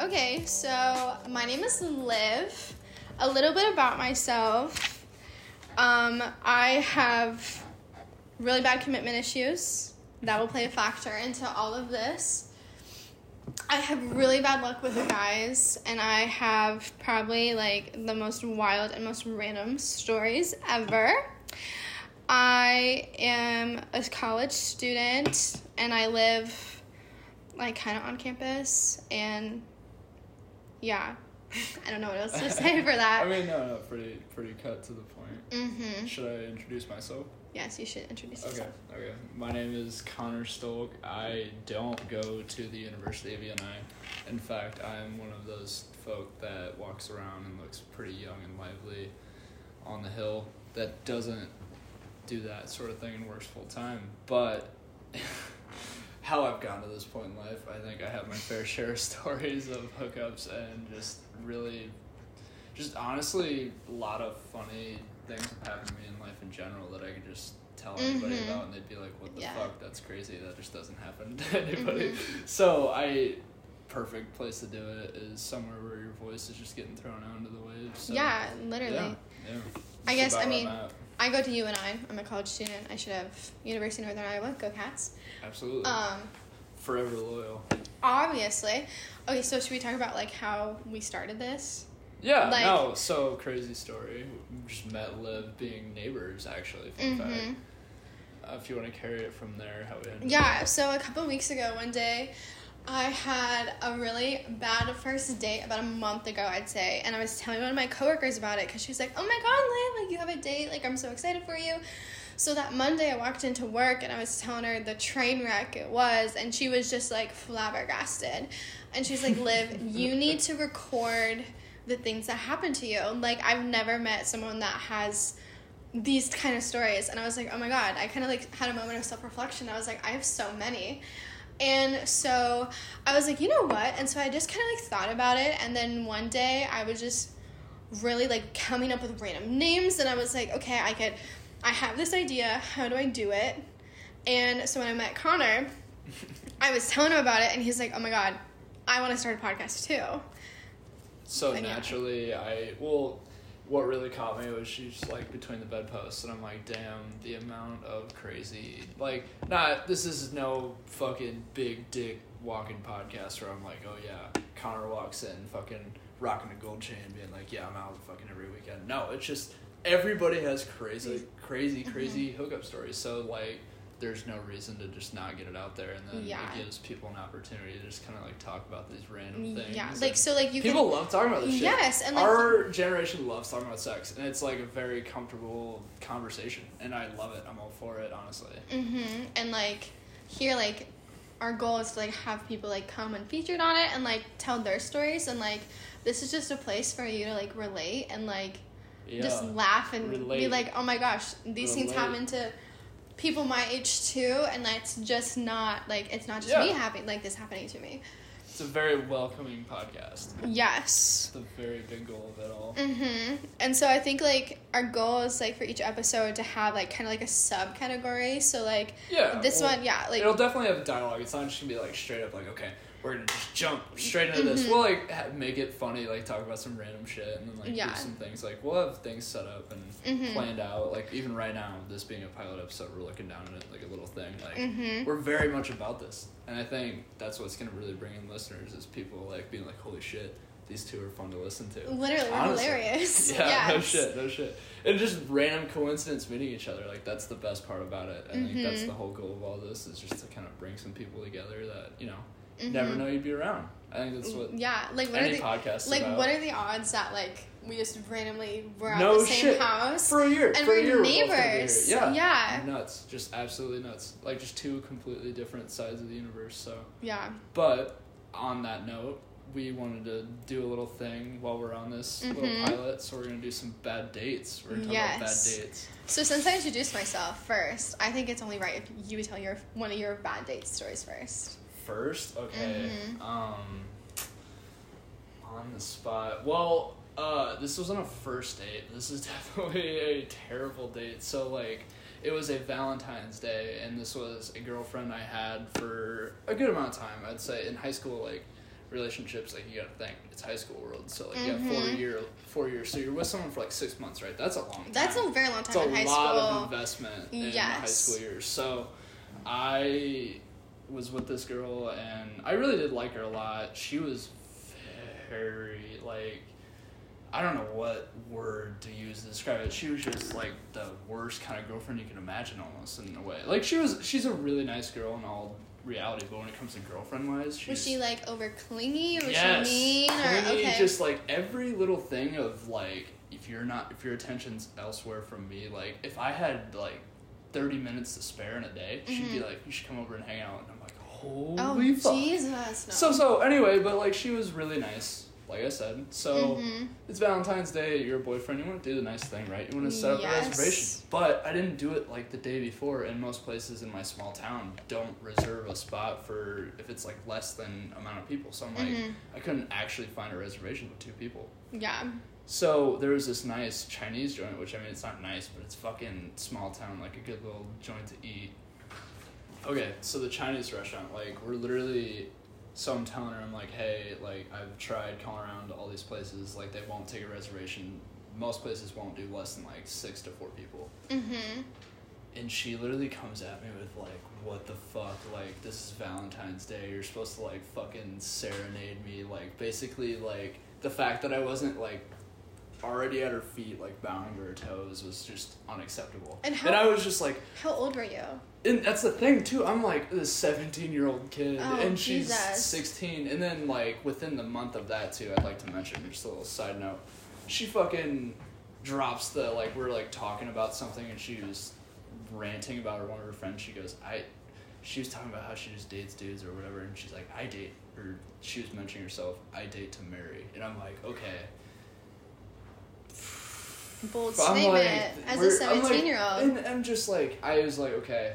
Okay, so my name is Liv. A little bit about myself. Um, I have really bad commitment issues. That will play a factor into all of this. I have really bad luck with the guys, and I have probably like the most wild and most random stories ever. I am a college student, and I live like kind of on campus, and yeah, I don't know what else to say for that. I mean, no, no, pretty, pretty cut to the point. mm-hmm. Should I introduce myself? Yes, you should introduce Okay, yourself. okay. Okay. My name is Conner Stolk. I don't go to the University of UNI. In fact, I'm one of those folk that walks around and looks pretty young and lively on the hill that doesn't do that sort of thing and works full time. But how I've gotten to this point in life, I think I have my fair share of stories of hookups and just really, just honestly, a lot of funny things have happened to me in life in general that I could just tell anybody Mhm. about and they'd be like, what the Yeah. fuck, that's crazy, that just doesn't happen to anybody. Mhm. So I, perfect place to do it is somewhere where your voice is just getting thrown out into the waves. So, yeah, literally. Yeah, yeah. I guess, I mean-. I go to UNI. I'm a college student. I should have University of Northern Iowa. Go Cats. Absolutely. Um, Forever loyal. obviously. Okay, so should we talk about like how we started this? Yeah, Like- no, so crazy story. We just met Liv being neighbors, actually. Fun fact. Mhm. Uh, if you want to carry it from there, how we ended Yeah, so a couple weeks ago, one day, I had a really bad first date about a month ago, I'd say, and I was telling one of my coworkers about it because she was like, "Oh my god, Liv, like you have a date, like I'm so excited for you." So that Monday, I walked into work and I was telling her the train wreck it was, and she was just like flabbergasted, and she's like, "Liv, you need to record the things that happened to you. Like I've never met someone that has." these kind of stories and i was like oh my god i kind of like had a moment of self-reflection i was like i have so many and so i was like you know what? And so i just kind of like thought about it. And then one day i was just really like coming up with random names. And i was like okay i could i have this idea. How do i do it? And so when i met conner i was telling him about it. And he's like oh my god i want to start a podcast too. So yeah. naturally, I well, what really caught me was she's like between the bedposts, and I'm like, damn, the amount of crazy like not this is no fucking big dick walking podcast where I'm like, oh yeah, Conner walks in fucking rocking a gold chain, being like, yeah, I'm out fucking every weekend. No, it's just everybody has crazy, crazy, Mm-hmm. crazy hookup stories. So like. There's no reason to just not get it out there, and then Yeah. it gives people an opportunity to just kind of like talk about these random things. yeah like so like you People can love talking about this shit. Yes, and, like, our generation loves talking about sex, and it's like a very comfortable conversation, and I love it. I'm all for it, honestly. Mm-hmm. And like here, like our goal is to like have people like come and featured on it and like tell their stories and like this is just a place for you to like relate and like Yeah. just laugh and be like, oh my gosh, these things happen to people my age too, and that's just not like it's not just Yeah. me having like this happening to me. It's a very welcoming podcast. Yes. The very big goal of it all. Mm-hmm. And so I think like our goal is like for each episode to have like kind of like a subcategory. So like Yeah. this well, one, yeah, like it'll definitely have dialogue. It's not just gonna be like straight up like, okay, we're gonna just jump straight into this. Mhm. We'll like ha- make it funny, like talk about some random shit, and then like Yeah. do some things. Like we'll have things set up and Mhm. planned out. Like even right now, this being a pilot episode, we're looking down at it like a little thing. Like Mhm. we're very much about this, and I think that's what's gonna really bring in listeners is people like being like, holy shit. These two are fun to listen to. Literally, Honestly. hilarious. Yeah, no shit, no shit. And just random coincidence meeting each other, like that's the best part about it. I think that's Mhm. the whole goal of all this is just to kind of bring some people together that you know never Mhm. know you'd be around. I think that's what Yeah, like what any are the podcast like about. what are the odds that like we just randomly were at no the same shit house for a year and for we're year we're both gonna be here. neighbors. Yeah, Yeah. nuts, just absolutely nuts. Like just two completely different sides of the universe. So, yeah. but on that note. We wanted to do a little thing while we're on this Mhm. little pilot, so we're gonna do some bad dates. We're gonna talk about bad dates. So since I introduced myself first, I think it's only right if you tell your one of your bad date stories first. First, okay. Mhm. Um, on the spot. Well, uh, this wasn't a first date. This is definitely a terrible date. So like, It was a Valentine's Day, and this was a girlfriend I had for a good amount of time. I'd say in high school, like relationships, like you gotta think it's high school world. So like you have four Mhm. year, four years. So you're with someone for like six months, right? That's a long. time. That's a very long It's time a in high lot school. of investment in the high school years. So I was with this girl and I really did like her a lot. She was very like I don't know what word to use to describe it. She was just like the worst kind of girlfriend you can imagine almost in a way. Like she was she's a really nice girl in all reality, but when it comes to girlfriend wise, she's Was she like over clingy or was yes, she mean or okay? just like every little thing of like if you're not if your attention's elsewhere from me, like if I had like thirty minutes to spare in a day, she'd be Mhm. like, "You should come over and hang out," and oh "Holy fuck!" Jesus! No. So so anyway, but like she was really nice, like I said. So Mhm. it's Valentine's Day. You're a boyfriend. You want to do the nice thing, right? You want to set up Yes. a reservation. But I didn't do it like the day before, and most places in my small town don't reserve a spot for if it's like less than amount of people. So I'm like, Mhm. I couldn't actually find a reservation with two people. Yeah. So there was this nice Chinese joint, which I mean, it's not nice, but it's fucking small town, like a good little joint to eat. Okay, so the Chinese restaurant, like, we're literally. So I'm telling her, I'm like, hey, like, I've tried calling around to all these places, like, they won't take a reservation. Most places won't do less than, like, six to four people. Mhm. And she literally comes at me with, like, what the fuck? Like, this is Valentine's Day. You're supposed to, like, fucking serenade me. Like, basically, like, the fact that I wasn't, like, already at her feet, like, bowing to her toes was just unacceptable. And how- and I was just like, How old were you? And that's the thing too. I'm like this 17 year old kid, Oh, and she's Jesus. 16. And then like within the month of that too, I'd like to mention just a little side note. She fucking drops the like we're like talking about something, and she was ranting about her one of her friends. She goes, I. She was talking about how she just dates dudes or whatever, and she's like, I date, or she was mentioning herself, I date to marry, and I'm like, okay. Bold statement like, as a we're- I'm like- seventeen-year-old. And I'm just like, I was like, okay,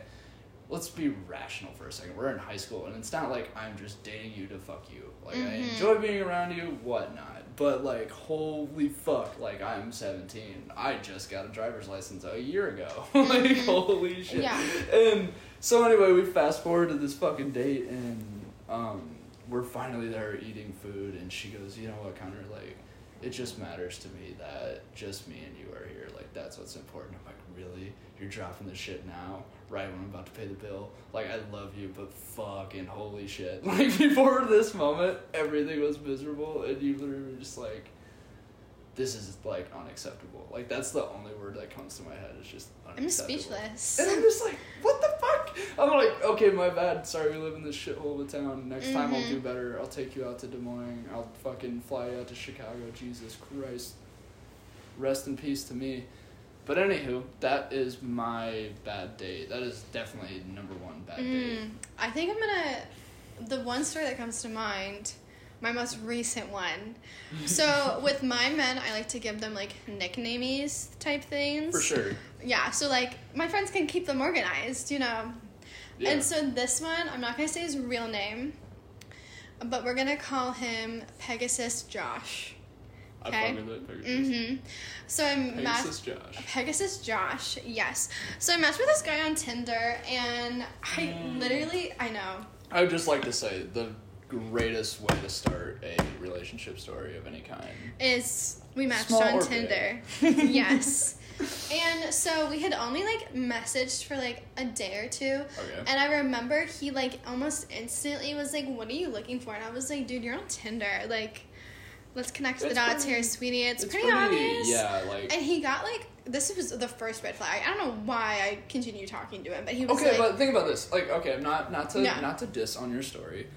let's be rational for a second. We're in high school, and it's not like I'm just dating you to fuck you. Like I Mhm. enjoy being around you, whatnot. But like, holy fuck, like I'm 17. I just got a driver's license a year ago. like, Mhm. holy shit. Yeah. And so anyway, we fast forward to this fucking date, and um, we're finally there eating food, and she goes, you know what, Conner, like. It just matters to me that just me and you are here. Like that's what's important. I'm like, really? You're dropping this shit now, right when I'm about to pay the bill? Like I love you, but fucking holy shit! Like before this moment, everything was miserable, and you literally were just like, this is like unacceptable. Like that's the only word that comes to my head. It's just I'm speechless. And I'm just like, what the fuck? I'm like, okay, my bad. Sorry, we live in this shithole of a town. Next time I'll Mhm. do better. I'll take you out to Des Moines. I'll fucking fly you out to Chicago. Jesus Christ. Rest in peace to me. But anywho, that is my bad date. That is definitely number one bad date. Mm, I think I'm gonna. The one story that comes to mind, my most recent one. So with my men, I like to give them like nicknames type things. For sure. Yeah. So like my friends can keep them organized, you know. Yeah. And so this one, I'm not gonna say his real name, but we're gonna call him Pegasus Josh. I okay. fucking lit Pegasus. Mm-hmm. So I matched. Pegasus Josh. Pegasus Josh, yes. So I matched with this guy on Tinder, and I Mm. literally, I know, I would just like to say the greatest way to start a relationship story of any kind. is we matched Small on Tinder. yes. And so we had only like messaged for like a day or two. Okay. And I remember he like almost instantly was like, What are you looking for? And I was like, Dude, you're on Tinder. Like, let's connect the It's dots pretty- here, sweetie. It's, pretty, obvious. Yeah, like And he got like, this was the first red flag. I don't know why I continued talking to him, but he was Okay, like, but think about this. Like, okay, I'm not not to Yeah. not to diss on your story.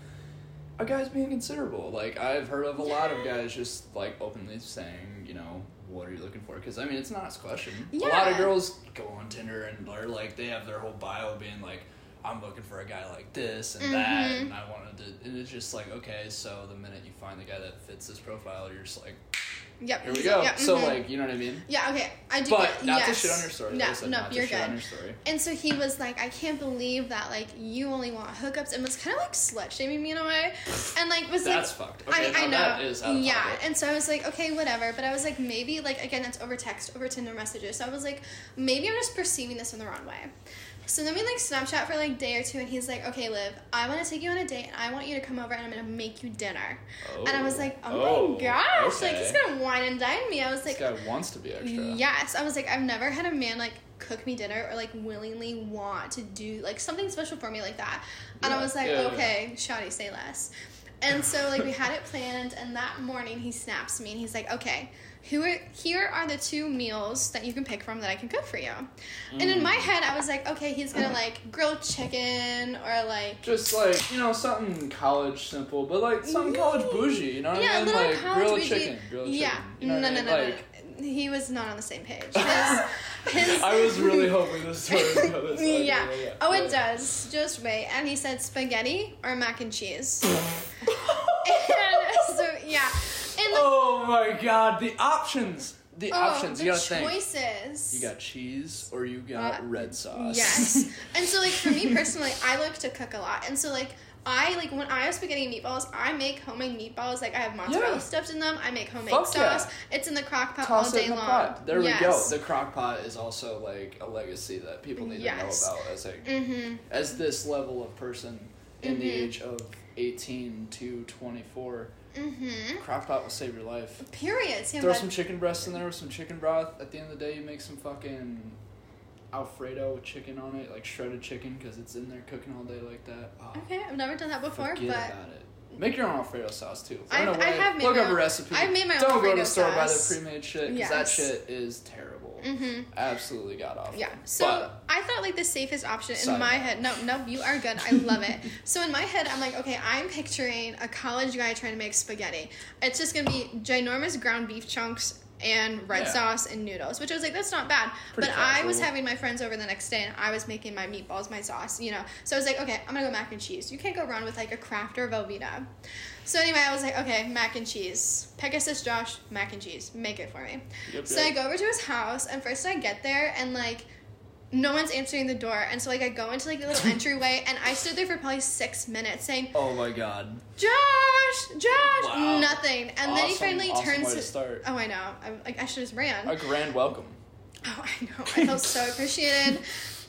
A guy's being considerable. Like, I've heard of a lot of guys just like openly saying, you know, what are you looking for? Because I mean, it's not a question. Yeah. A lot of girls go on Tinder and are like, they have their whole bio being like, I'm looking for a guy like this and that, Mhm. and I wanted to. And it's just like, okay, so the minute you find the guy that fits this profile, you're just like, Yep. Here we go. yeah, So mhm. like, you know what I mean? Yeah. Okay. I do. But get, not to shit on your story. No, no, not you're to shit on good. your story. And so he was like, I can't believe that like you only want hookups, and was kind of like slut shaming me in a way, and like was That's like. fucked. Okay, I, I know. that is out of yeah, pocket. and so I was like, okay, whatever. But I was like, maybe like again, that's over text, over Tinder messages. So I was like, maybe I'm just perceiving this in the wrong way. So then we like Snapchat for like day or two, and he's like, okay, Liv, I want to take you on a date, and I want you to come over, and I'm gonna make you dinner. And I was like, oh, my oh, gosh, like he's gonna wine and dine me. I was like, This guy wants to be extra. Yes, I was like, I've never had a man like cook me dinner or like willingly want to do like something special for me like that. And I was like, yeah, yeah. okay, shoddy, say less. And so like we had it planned, and that morning he snaps me and he's like, okay. Who are, here are the two meals that you can pick from that I can cook for you. And in Mm. my head, I was like, okay, he's gonna like grilled chicken or like Just like you know something college simple, but like something college bougie. You know what yeah, I mean? little Like college grilled bougie- chicken, grilled yeah, chicken. You know no, no, I no, mean? no, Like, no. He was not on the same page. His, his I was really hoping this story would go this way. yeah. Oh, it Yeah. does. Just wait. And he said spaghetti or mac and cheese. and the, Oh my god, the options. The oh, options. the You gotta think. choices. You got cheese or you got Uh, red sauce. Yes. and so like for me personally, I like to cook a lot, and so like. I like when I have spaghetti and meatballs. I make homemade meatballs. Like I have mozzarella Yeah. stuffed in them. I make homemade Fuck yeah. sauce. It's in the crock pot Toss all day the long. pot. There yes. we go. The crock pot is also like a legacy that people need Yes. to know about as like mm-hmm. as this level of person in the Mhm. age of 18 to 24 Mm-hmm. crock pot will save your life. Period. Sam, throw some chicken breasts in there with some chicken broth. At the end of the day you make some fucking alfredo with chicken on it like shredded chicken because it's in there cooking all day like that. Oh, Okay, I've never done that before, forget but about it. Make your own alfredo sauce too. I've- I have made look my up a own- recipe. I've made my own don't go to Alfredo the store buy the pre-made shit because that Yes. shit is terrible mm-hmm. absolutely god awful Yeah. So But- I thought like the safest option in my head. No, no, you are good. I love it. so in my head, I'm like, okay, I'm picturing a college guy trying to make spaghetti. It's just gonna be ginormous ground beef chunks and red Yeah. sauce and noodles, which I was like, that's not bad. Pretty but I was having my friends over the next day, and I was making my meatballs, my sauce, you know. So I was like, okay, I'm gonna go mac and cheese. You can't go wrong with like a Kraft or Velveeta. So anyway, I was like, okay, mac and cheese. Pegasus Josh, mac and cheese. Make it for me. Yep, So I go over to his house, and first I get there, and like, no one's answering the door, and so like I go into like the little entryway, and I stood there for probably six minutes saying, oh my god "Josh, Josh," Wow. nothing, and then he finally awesome turns. to start. Oh, I know. I like I should have ran. a grand welcome Oh, I know. I felt so appreciated.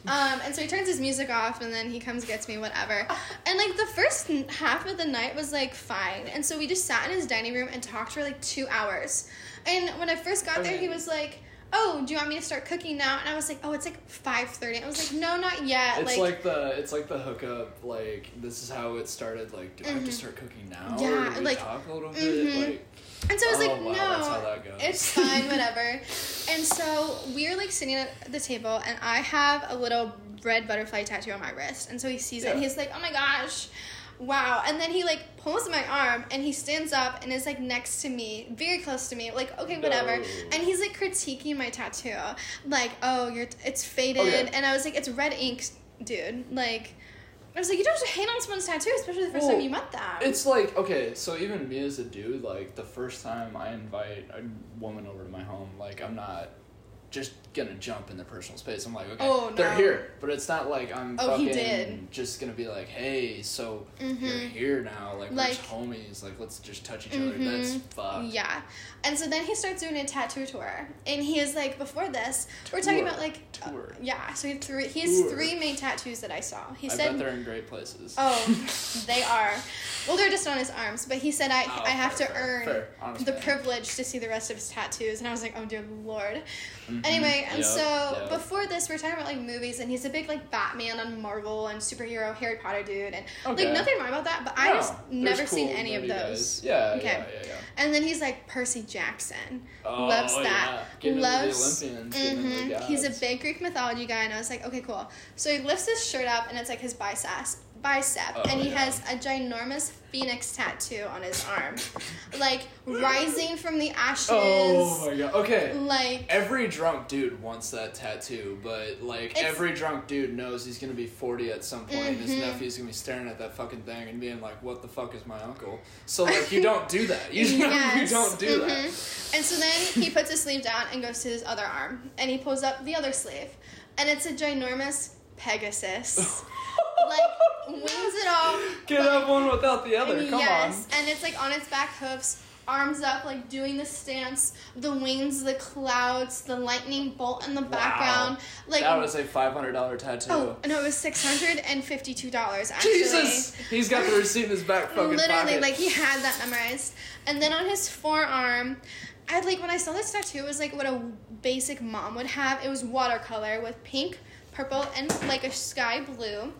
Um, and so he turns his music off, and then he comes gets me, whatever. And like the first half of the night was like fine, and so we just sat in his dining room and talked for like two hours. And when I first got there, he was like, "Oh, do you want me to start cooking now?" And I was like, "Oh, it's like 5.30. I was like, "No, not yet." It's like, the it's like the hookup. Like this is how it started. Like, do I have to start cooking now? Mm-hmm. Yeah, or do we like- talk a little bit. Mhm. Like, And so I was Oh, like, wow, no, that's how that goes." it's fine, whatever. and so we're like sitting at the table, and I have a little red butterfly tattoo on my wrist. And so he sees it, and he's like, oh my gosh, wow. And then he like pulls my arm, and he stands up and is like next to me, very close to me, like okay, whatever. No. And he's like critiquing my tattoo, like, oh, you're it's faded, oh, Okay. and I was like, it's red ink, dude, like. I was like, you don't just hate on someone's tattoo, especially the first Well, time you met them. it's like okay, so even me as a dude, like the first time I invite a woman over to my home, like I'm not just gonna jump in their personal space. I'm like, okay, Oh, they're here, but it's not like I'm Oh, fucking just gonna be like, hey, so you're Mhm. here now, like, Like- we're homies, like let's just touch each other. That's Mhm. fucked. Yeah. And so then he starts doing a tattoo tour. And he is like, before this, we're talking about like. uh, Tour. yeah, so he, three, he has Tour. three main tattoos that I saw. He I said. they're in great places. Oh, they are. Well, they're just on his arms, but he said I, Oh, I have fair, to fair, earn fair. The privilege to see the rest of his tattoos. And I was like, oh dear lord. Mhm. Anyway, and Yep, so yep. before this, we are talking about like movies, and he's a big like Batman and Marvel and superhero Harry Potter dude, and Okay. like nothing wrong about that. But I just never seen any of those. guys. Yeah, Okay. yeah, yeah, yeah. And then he's like Percy Jackson. Oh, Loves yeah. that. Loves. into the Olympians. getting into hmm the He's a big Greek mythology guy, and I was like, okay, cool. So he lifts his shirt up, and it's like his biceps, bicep, Oh, and he yeah. has a ginormous phoenix tattoo on his arm, like rising from the ashes. Oh my god. Okay. Like Every drunk dude wants that tattoo, but like every drunk dude knows he's gonna be forty at some point, and his Mhm. nephew's gonna be staring at that fucking thing and being like, "What the fuck is my uncle?" So like, you don't do that. You, you Yes. don't do that. Mhm. And so then he puts his sleeve down and goes to his other arm, and he pulls up the other sleeve, and it's a ginormous Pegasus. like wings it all. Can't have one without the other. Come yes, on. and it's like on its back hoofs, arms up, like doing the stance, the wings, the clouds, the lightning bolt in the background. Like that was a five hundred dollar tattoo. oh no, it was six hundred and fifty two dollars actually. Jesus! He's got the receipt in his back fucking Literally, pocket. like he had that memorized. And then on his forearm, I like when I saw this tattoo, it was like what a basic mom would have. It was watercolor with pink, purple, and like a sky blue.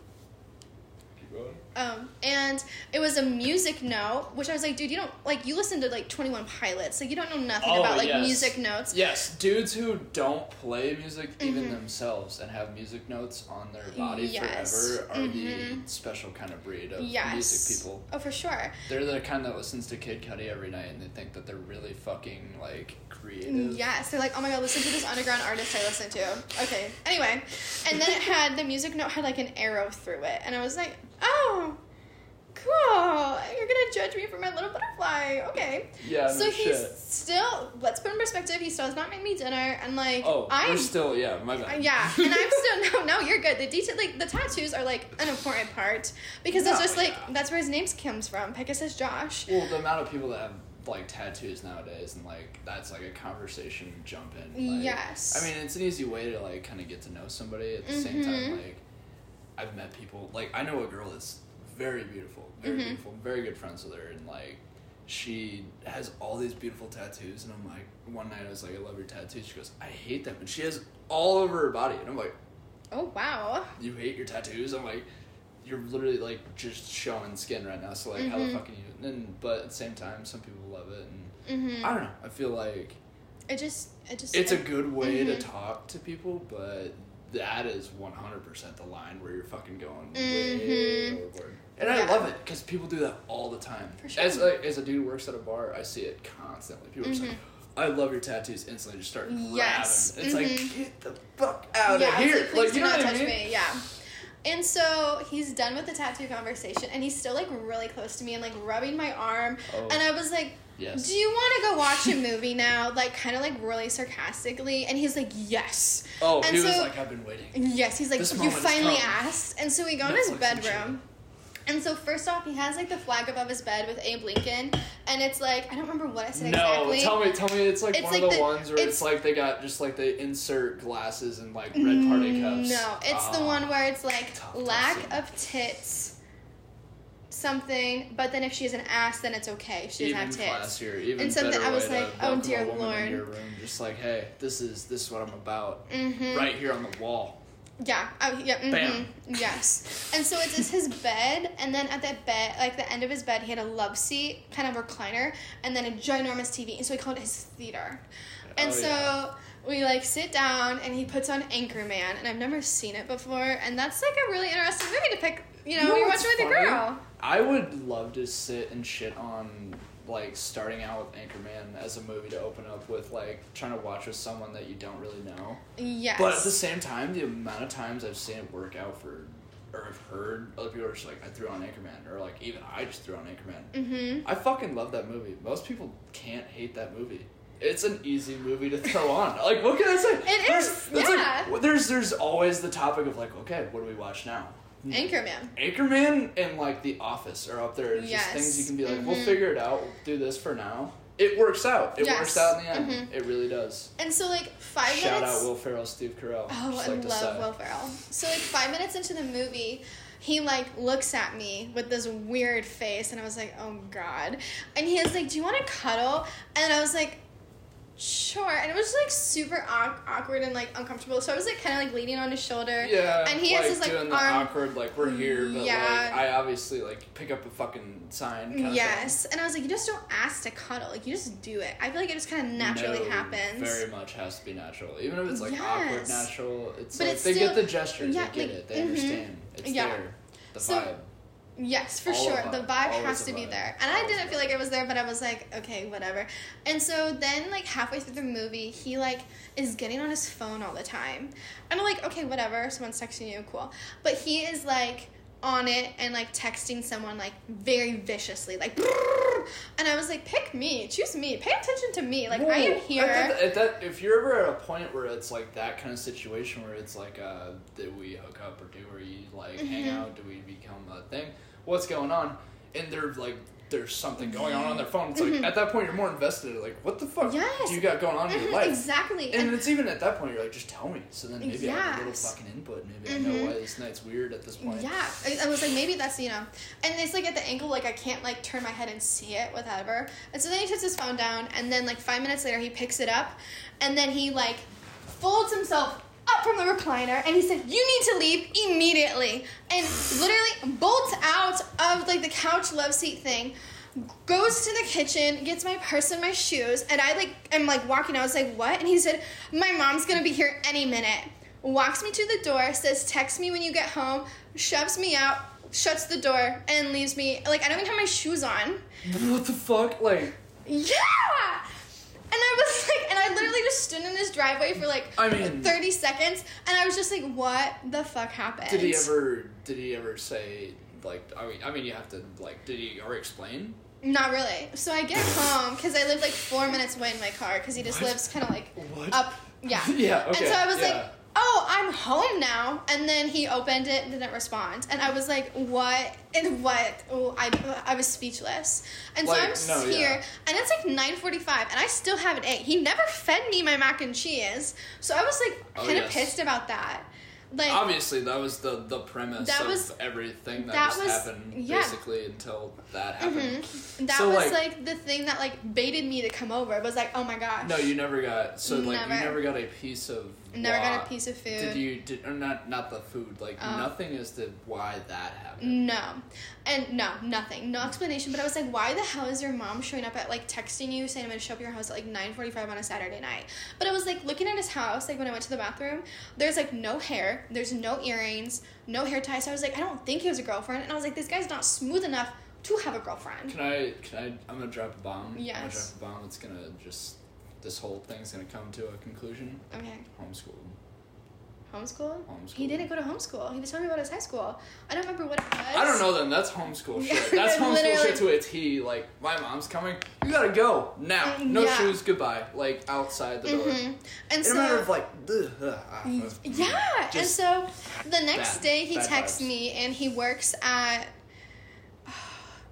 Um, and it was a music note, which I was like, dude, you don't like you listen to like Twenty One Pilots, like you don't know nothing Oh, about like yes. music notes. Yes, dudes who don't play music even Mhm. themselves and have music notes on their body Yes. forever are the Mhm. special kind of breed of Yes. music people. Oh, for sure. They're the kind that listens to Kid Cudi every night and they think that they're really fucking like creative. Yes, they're like, oh my god, listen to this underground artist I listen to. Okay, anyway, and then it had the music note had like an arrow through it, and I was like, oh, cool. You're gonna judge me for my little butterfly, okay? Yeah, no so he's shit. still. Let's put in perspective. He still has not made me dinner, and like, Oh, I'm still yeah, my bad. yeah, and I'm still no, no. You're good. The detail, like the tattoos, are like an important part because it's No, just like yeah. that's where his name comes from. Pegasus Josh. Well, the amount of people that have like tattoos nowadays and like that's like a conversation jump in. Like, Yes. I mean, it's an easy way to like kind of get to know somebody. At the same time, Mhm. like I've met people. Like I know a girl that's very beautiful, very Mhm. beautiful, very good friends with her, and like she has all these beautiful tattoos. And I'm like, one night I was like, I love your tattoos. She goes, I hate them, and she has all over her body. And I'm like, Oh wow. you hate your tattoos? I'm like, you're literally like just showing skin right now. So like, how the Mhm. fuck can you? And but at the same time, some people love it, and Mm-hmm. I don't know. I feel like It just, it just. it's a good way to Mhm. talk to people, but that is 100% the line where you're fucking going way Mhm. overboard. And I love it because people do that all the time. For sure. As a, as a dude who works at a bar, I see it constantly. People are just like, I love your tattoos. Instantly, just start grabbing. Mm-hmm. Yes. It's like Mhm. get the fuck out yeah, of here. like, Like do you know not what I mean? me. Yeah. And so he's done with the tattoo conversation, and he's still like really close to me and like rubbing my arm. Oh. And I was like, Yes. "Do you want to go watch a movie now?" Like, kind of like really sarcastically. And he's like, "Yes." oh, and he was so- like, I've been waiting. Yes, he's like, This you finally asked. And so we go in his Netflix bedroom. And so first off, he has like the flag above his bed with Abe Lincoln, and it's like I don't remember what I said No, exactly. tell me, tell me, it's like It's one like of the, the- ones where it's, it's- like they got just like they insert glasses and like red party cups. No, it's the Ah. one where it's like lack of tits, something. But then if she has an ass, then it's okay. She doesn't even have tits. classier, even And something I was like, oh, dear Lord. into your room. Just like, hey, this is this is what I'm about. Mm-hmm. Right here on the wall. Yeah. Oh, yeah. Mm-hmm. Bam. Yes. And so it's just his bed, and then at that bed, like the end of his bed, he had a love seat, kind of recliner, and then a ginormous TV. And so he called it his theater. And Oh, so yeah. we like sit down, and he puts on Anchorman, and I've never seen it before, and that's like a really interesting movie to pick. You know, You know you're watching with a girl. I would love to sit and shit on like starting out with Anchorman as a movie to open up with like trying to watch with someone that you don't really know. Yes. But at the same time, the amount of times I've seen it work out for, or I've heard other people are just like, I threw on Anchorman, or like even I just threw on Anchorman. Mm-hmm. I fucking love that movie. Most people can't hate that movie. It's an easy movie to throw on. Like, what can I say? It there's, is, it's like- yeah. there's there's always the topic of like, okay, what do we watch now? Anchorman. Anchorman and like The Office are up there. It's Yes. just things you can be like, we'll Mhm. figure it out. We'll do this for now. It works out. It Yes. works out in the end. Mhm. It really does. And so like five Shout minutes. Shout out Will Ferrell, Steve Carell. Oh, just I like to love say. Will Ferrell. So like five minutes into the movie, he like looks at me with this weird face, and I was like, oh god. And he was like, do you want to cuddle? And I was like, sure. And it was like super awkward and like uncomfortable. So I was like kind of like leaning on his shoulder. Yeah, And he like, has his, like, doing the arm- awkward, like we're here, but Yeah. like I obviously like pick up a fucking sign. Kind Yes, and I was like, you just don't ask to cuddle, like you just do it. I feel like it just kind of naturally No, happens. Very much has to be natural, even if it's like awkward, Yes. natural. It's But like it's they still- get the gestures, yeah, they get like, it, they mhm. understand. It's Yeah. there, the So- vibe. Yes, for All sure. The vibe. Always has to be vibe. there. And I Always didn't feel like it was there, but I was like, okay, whatever. And so then, like, halfway through the movie, he, like, is getting on his phone all the time. And I'm like, okay, whatever. Someone's texting you, cool. But he is, like, on it and, like, texting someone, like, very viciously. Like, and I was like, pick me. Choose me. Pay attention to me. Like, I am here. At that, at that, if you're ever at a point where it's like that kind of situation where it's like, uh, did we hook up or do we like hang Mhm. out? Do we become a thing? What's going on? And they're like, there's something going on on their phone. It's like Mhm. at that point you're more invested. Like, what the fuck Yes. do you got going on in your Mhm, life? exactly. And And it's even at that point you're like, just tell me. So then maybe I have a little fucking input. Maybe I know why this night's weird at this point. Yeah, I, I was like, maybe that's you know, and it's like at the angle, like I can't like turn my head and see it, whatever. And so then he puts his phone down, and then like five minutes later, he picks it up, and then he like folds himself up from the recliner, and he said, "You need to leave immediately," and literally bolts out of like the couch love seat thing. Goes to the kitchen, gets my purse and my shoes, and I like am like walking. I was like, "What?" And he said, "My mom's gonna be here any minute." walks me to the door, says, Text me when you get home, shoves me out, shuts the door, and leaves me. Like, I don't even have my shoes on. What the fuck? Like, Yeah! And I was like, and I literally just stood in his driveway for like I mean- 30 seconds, and I was just like, what the fuck happened? did he ever? Did he ever say? Like, I mean, I mean, you have to like. Did he ever explain? Not really. So I get home because I live like four minutes away in my car because he just What? lives kind of like What? up. Yeah. Yeah, okay, And so I was yeah. like, oh, I'm home now. And then he opened it and didn't respond. And I was like, what? And what? Oh, I, I was speechless. And so I'm no, here, yeah. and it's like 9.45, and I still haven't ate. He never fed me my mac and cheese. So I was like Oh, kind of yes. pissed about that. Like, Obviously, that was the the premise That of was- everything that, that just was- happened, yeah. basically until that happened. mhm. that So, was like- like, the thing that like baited me to come over. It was like, oh my gosh. No, you never got. So like, you Never. never got a piece of. Never got a piece of food. Did you? Did or not? Not the food. Like Oh. nothing as to why that happened. No. And no, nothing. No explanation. But I was like, why the hell is your mom showing up at like texting you saying I'm gonna show up at your house at like 9.45 on a Saturday night? But I was like looking at his house, like when I went to the bathroom, there's like no hair, there's no earrings, no hair ties. So I was like, I don't think he has a girlfriend. And I was like, this guy's not smooth enough to have a girlfriend. Can I? Can I? I'm gonna drop a bomb. I'm gonna Yes. drop a bomb. It's gonna just. This whole thing's gonna come to a conclusion. Okay. Homeschool. Homeschool? Homeschool. He didn't go to homeschool. He was telling me about his high school. I don't remember what it was. I don't know then. That's homeschool shit. That's homeschool literally. shit to a T. Like, my mom's coming. You gotta go now. Mm, No yeah. shoes. Goodbye. Like outside the door. hmm And In so a matter of like, ugh, ugh, Y- ugh. Yeah, and so the next bad- day he texts vibes. me and he works at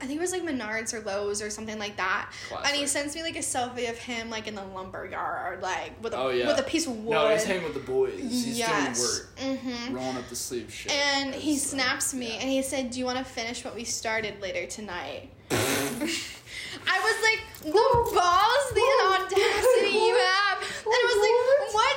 I think it was like Menards or Lowe's or something like that. And he sends me like a selfie of him like in the lumber yard, like with a Oh, yeah. with a piece of wood. No, he's hanging with the boys. He's yes. doing work, Mm-hmm. rolling up the sleeve shit. And he It's, uh, snaps me yeah. and he said, "Do you want to finish what we started later tonight?" I was like, the balls, the audacity you have. And I was like,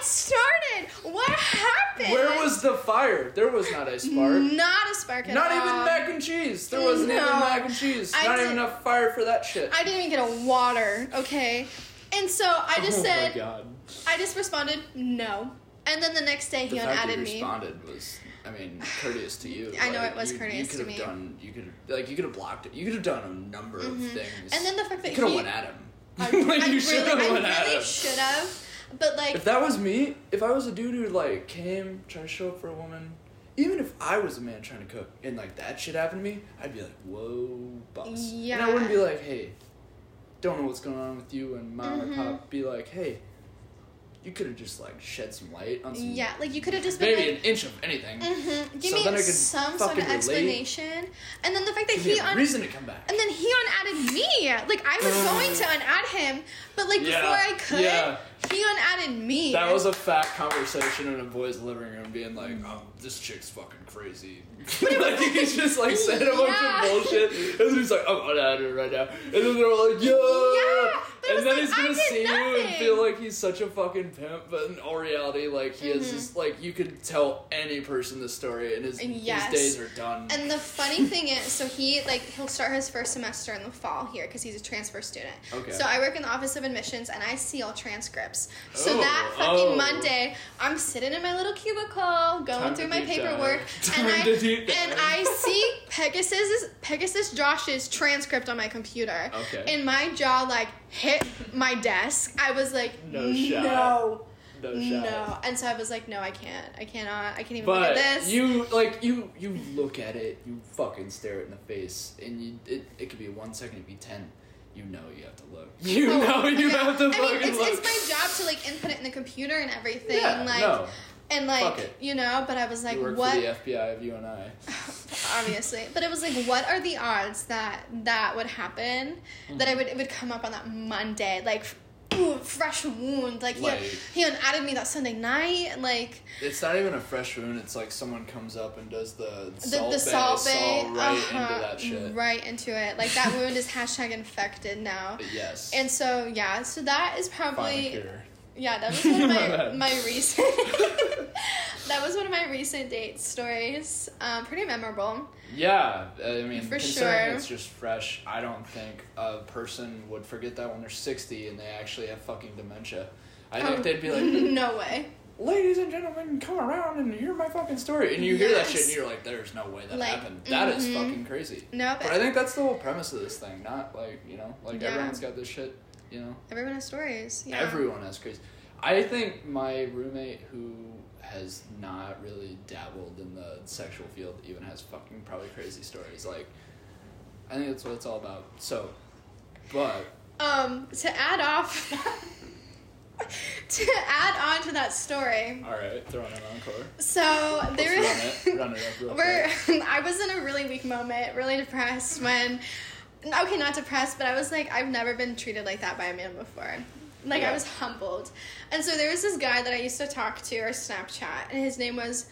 what started? What happened? Where was the fire? There was not a spark. Not a spark at Not all. even mac and cheese. There wasn't even mac and cheese. I not did- even enough fire for that shit. I didn't even get a water, okay? And so I just oh said, my god. I just responded, no. And then the next day The he fact that unadded you me. responded was, I mean, courteous to you. I know Like, it was you, courteous you to could me. have done. You could have like you could have blocked it. You could have done a number of Mhm. things. And then the fact that you could have he- went at him. I, like I you really, should have I went at really him. should have. But like, If that was me, if I was a dude who like came trying to show up for a woman, even if I was a man trying to cook and like that shit happened to me, I'd be like, whoa, boss. And I wouldn't be like, hey, don't know what's going on with you and mom Mhm. or pop. Be like, hey, you could have just like shed some light on some yeah, like you could have just been maybe like, an inch of anything. hmm give So me then I could some sort of relate. explanation. And then the fact that Give he un- reason to come back. and then he unadded me. Like I was going to unadd him, but like Yeah, before I could, yeah. He unadded me. That was a fat conversation in a boy's living room, being like, "Oh, this chick's fucking crazy." like he's just like saying a bunch Yeah. of bullshit, and then he's like, "I'm it right now," and then they're like, "Yeah,", Yeah, was and then like, he's gonna see you and feel like he's such a fucking pimp, but in all reality, like he has Mhm. this, like you could tell any person the story, and his Yes. his days are done. And the funny thing is, so he like he'll start his first semester in the fall here because he's a transfer student. Okay. So I work in the office of admissions and I seal transcripts. transcripts. So Oh, that fucking oh. Monday, I'm sitting in my little cubicle, going Time through my paperwork, and I to deep dive. and I see Pegasus Pegasus Josh's transcript on my computer. Okay. And my jaw like hit my desk. I was like, No shot. no. No and so I was like, no, I can't. I cannot. I can't even look But at this. you like you you look at it, you fucking stare it in the face, and you it, it could be one second, it could be ten. You know you have to look. You Oh, know you have to I mean, it's, look. it's my job to like input it in the computer and everything. yeah, like, no. And like you know. But I was like, you work what? for the FBI of you and I. Obviously, but it was like, what are the odds that that would happen? That I would it would come up on that Monday, like. Ooh, fresh wound. Like, he, Like- he had added me that Sunday night. Like, It's not even a fresh wound. It's like someone comes up and does the the, salt the bay Salt Bae, right uh-huh, into that shit. right into it. Like that wound is hashtag infected now. But yes. And so yeah, so that is probably. Yeah, that was one of My my my recent that was one of my recent date stories. Um, pretty memorable. Yeah, I mean, For sure. it's just fresh, I don't think a person would forget that when they're 60 and they actually have fucking dementia. I think Um, they'd be like, no way. ladies and gentlemen, come around and hear my fucking story. And you hear that shit and you're like, there's no way that Like, happened. That is mhm. fucking crazy. No, But I think that's the whole premise of this thing. Not like, you know, like Yeah. everyone's got this shit, you know? everyone has stories. Yeah. Everyone has crazy. I think my roommate who has not really dabbled in the sexual field even has fucking probably crazy stories. Like, I think that's what it's all about. So, but Um, to add off, to add on to that story. all right, throwing an encore. So there run it, run it up real We're, quick. I was in a really weak moment, really depressed when, okay, not depressed, but I was like, I've never been treated like that by a man before. Like, I was humbled. And so there was this guy that I used to talk to or Snapchat, and his name was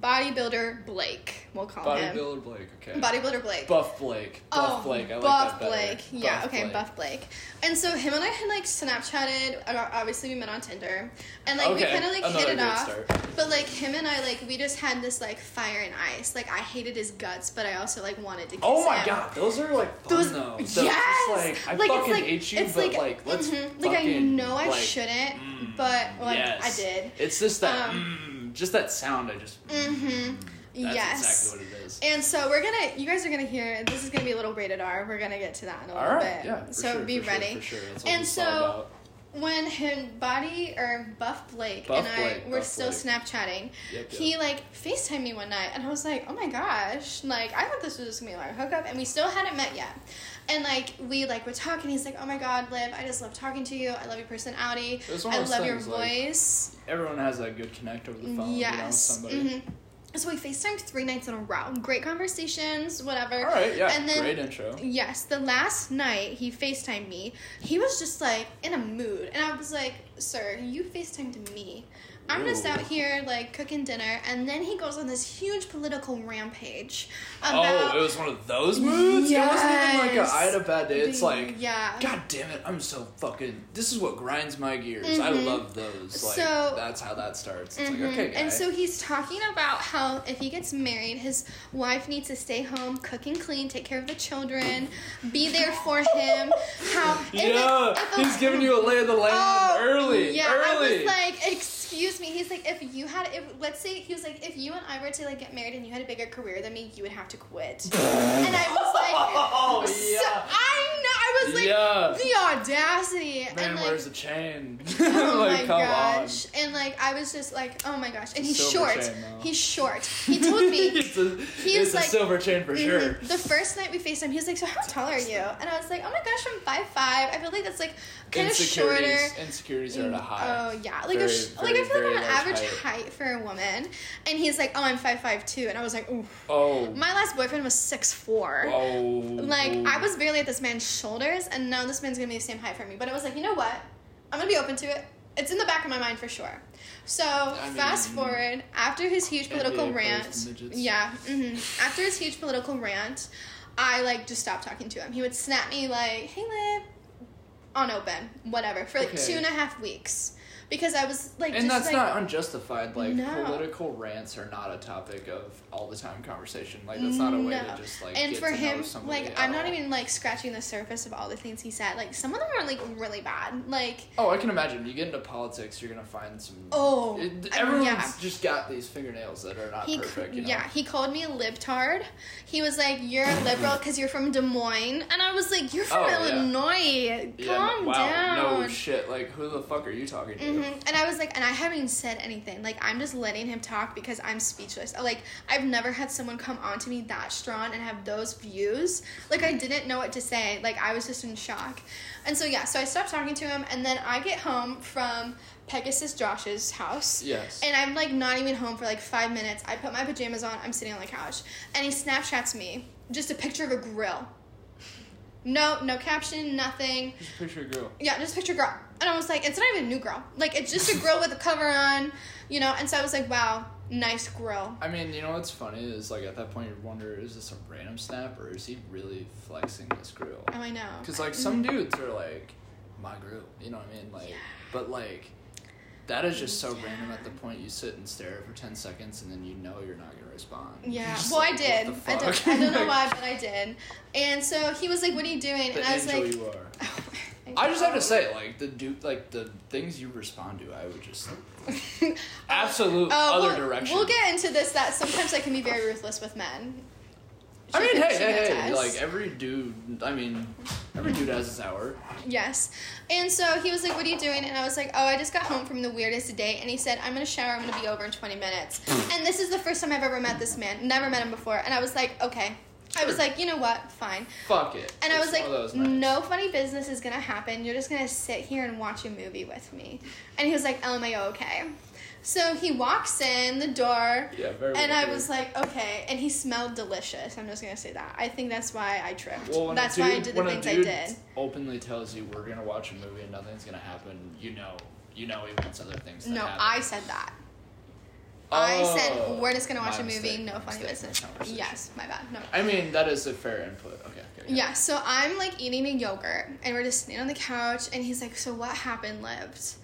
Bodybuilder Blake, we'll call him. Bodybuilder Blake, okay. Bodybuilder Blake. Buff Blake. Buff Oh, Blake. I like Buff that better. Blake. Yeah, Buff okay, Blake. Buff Blake. And so him and I had like Snapchatted. uh, Obviously, we met on Tinder, and like we Okay, kind of like another hit it great off. start. But like him and I, like we just had this like fire and ice. Like I hated his guts, but I also like wanted to. Kiss Oh my him. god, those are like fun Those, though. yes. Just, like I Like, it's fucking like- hate you, it's but like, like, let's mhm. like I fucking, know I like, shouldn't, mm, but like. I did. It's just that, Um, mm, just that sound. I just. Mm-hmm. That's yes. exactly what it is. And so we're gonna, you guys are gonna hear. This is gonna be a little rated R. We're gonna get to that in a little All right, bit. yeah. So sure, be ready. Sure, sure. And so- when him body or Buff Blake Buff and I Blake, were Buff still Blake. Snapchatting, Yep, he like FaceTimed me one night and I was like, oh my gosh, like I thought this was just gonna be like a hookup and we still hadn't met yet. And like we like would talk and he's like, oh my god, Liv, I just love talking to you. I love your personality. It was one I love your things, like, voice. Everyone has that good connect over the phone. You know, with yes. somebody. hmm So we FaceTimed three nights in a row. Great conversations, whatever. All right, yeah. And then Great intro. Yes, the last night he FaceTimed me, he was just like in a mood. And I was like, Sir, you FaceTimed me. I'm just out here like cooking dinner. And then he goes on this huge political rampage about. oh, it was one of those moods. It wasn't even like a, Yes. I had a bad day. It's like, yeah. God damn it, I'm so fucking. This is what grinds my gears. I Mhm. love those. Like So- that's how that starts. It's Mhm. like okay, guy. And so he's talking about how if he gets married, his wife needs to stay home, cook and clean, take care of the children, be there for him. How it- yeah, he's giving you a lay of the land Oh, early. Yeah, early. I was like, excuse me. He's like, if you had, if let's say, he was like, if you and I were to like get married and you had a bigger career than me, you would have to quit. and I was like, oh so, yeah, I know, I like, yeah. the audacity. Man and like, wears a chain. oh like, my gosh. And like, I was just like, oh my gosh. And he's Silver short. chain, he's short. He told me. it's a, he was it's like- a silver chain for sure. Mhm. The first night we FaceTime, he was like, "So how tall are you?" And I was like, "Oh my gosh, I'm five five. I feel like that's like kind of shorter." Insecurities, insecurities are at a high. Oh yeah, like a Very, sh- like I feel like I'm an average height. height. for a woman, and he's like, "Oh, I'm five five too," and I was like, "Ooh." Oh, My last boyfriend was six four. oh. Like I was barely at this man's shoulders, and now this man's gonna be the same height for me. But I was like, you know what? I'm gonna be open to it. It's in the back of my mind for sure. So fast mean, forward after his huge political rant. Yeah. hmm After his huge political rant, I like just stopped talking to him. He would snap me like, "Hey, Liv," on open, whatever, for like Okay. two and a half weeks. Because I was like, and that's like, not unjustified. Like No. political rants are not a topic of all the time conversation. Like that's not a way No. to just like. and get for to him, like I'm not all. even like scratching the surface of all the things he said. Like some of them are like really bad. Like Oh, I can imagine. You get into politics, you're gonna find some. oh, It, um, I- everyone's yeah. just got these fingernails that are not He, perfect. You know? yeah, he called me a libtard. He was like, "You're a liberal because you're from Des Moines," and I was like, "You're from Oh, yeah. Illinois. Yeah, Calm wow, down." No shit. Like, who the fuck are you talking to? Hmm And I was like, and I haven't even said anything. Like, I'm just letting him talk because I'm speechless. Like, I've never had someone come on to me that strong and have those views. Like, I didn't know what to say. Like, I was just in shock. And so, yeah, so I stopped talking to him, and then I get home from Pegasus Josh's house. Yes. And I'm like not even home for like five minutes. I put my pajamas on, I'm sitting on the couch, and he Snapchats me just a picture of a grill. No, no caption, nothing. Just picture a girl. Yeah, just picture of a girl. And I was like, it's not even a new girl. Like, it's just a grill with a cover on, you know? And so I was like, wow, nice grill. I mean, you know what's funny is like at that point you wonder is this a random snap or is he really flexing this grill? Oh, I know. Because like some mm-hmm. dudes are like my grill, you know what I mean? Like, but like that is just so random at the point you sit and stare for ten seconds and then you know you're not gonna respond. Yeah, just well, like, I did. I don't. I don't know why, but I did. And so he was like, what are you doing? The And I was like, you are. I just have to say, like the dude, like the things you respond to, I would just uh, absolute Oh, other we'll, direction. We'll get into this. That sometimes I can be very ruthless with men. I mean, hey, hey, hey! Like every dude, I mean, every dude has his hour. Yes. And so he was like, What are you doing? And I was like, Oh, I just got home from the weirdest date. And he said, I'm going to shower. I'm going to be over in 20 minutes. and this is the first time I've ever met this man. Never met him before. And I was like, Okay. I was like, You know what? Fine. Fuck it. And I was like, one of those nights. No funny business is going to happen. You're just going to sit here and watch a movie with me. And he was like, oh, LMAO, okay. So he walks in the door. Yeah, very. And well I was like, okay, and he smelled delicious. I'm just gonna say that. I think that's why I tripped. Well, that's dude, why I did the things I did. openly tells you we're gonna watch a movie and nothing's gonna happen, you know, you know he wants other things. To No, happen. I said that. I Oh, said we're just gonna watch a movie, mistake, no funny business. Yes, my bad. No. I mean, that is a fair input. Okay. okay, okay. Yeah, so I'm like eating a yogurt and we're just sitting on the couch and he's like, So what happened, Liv?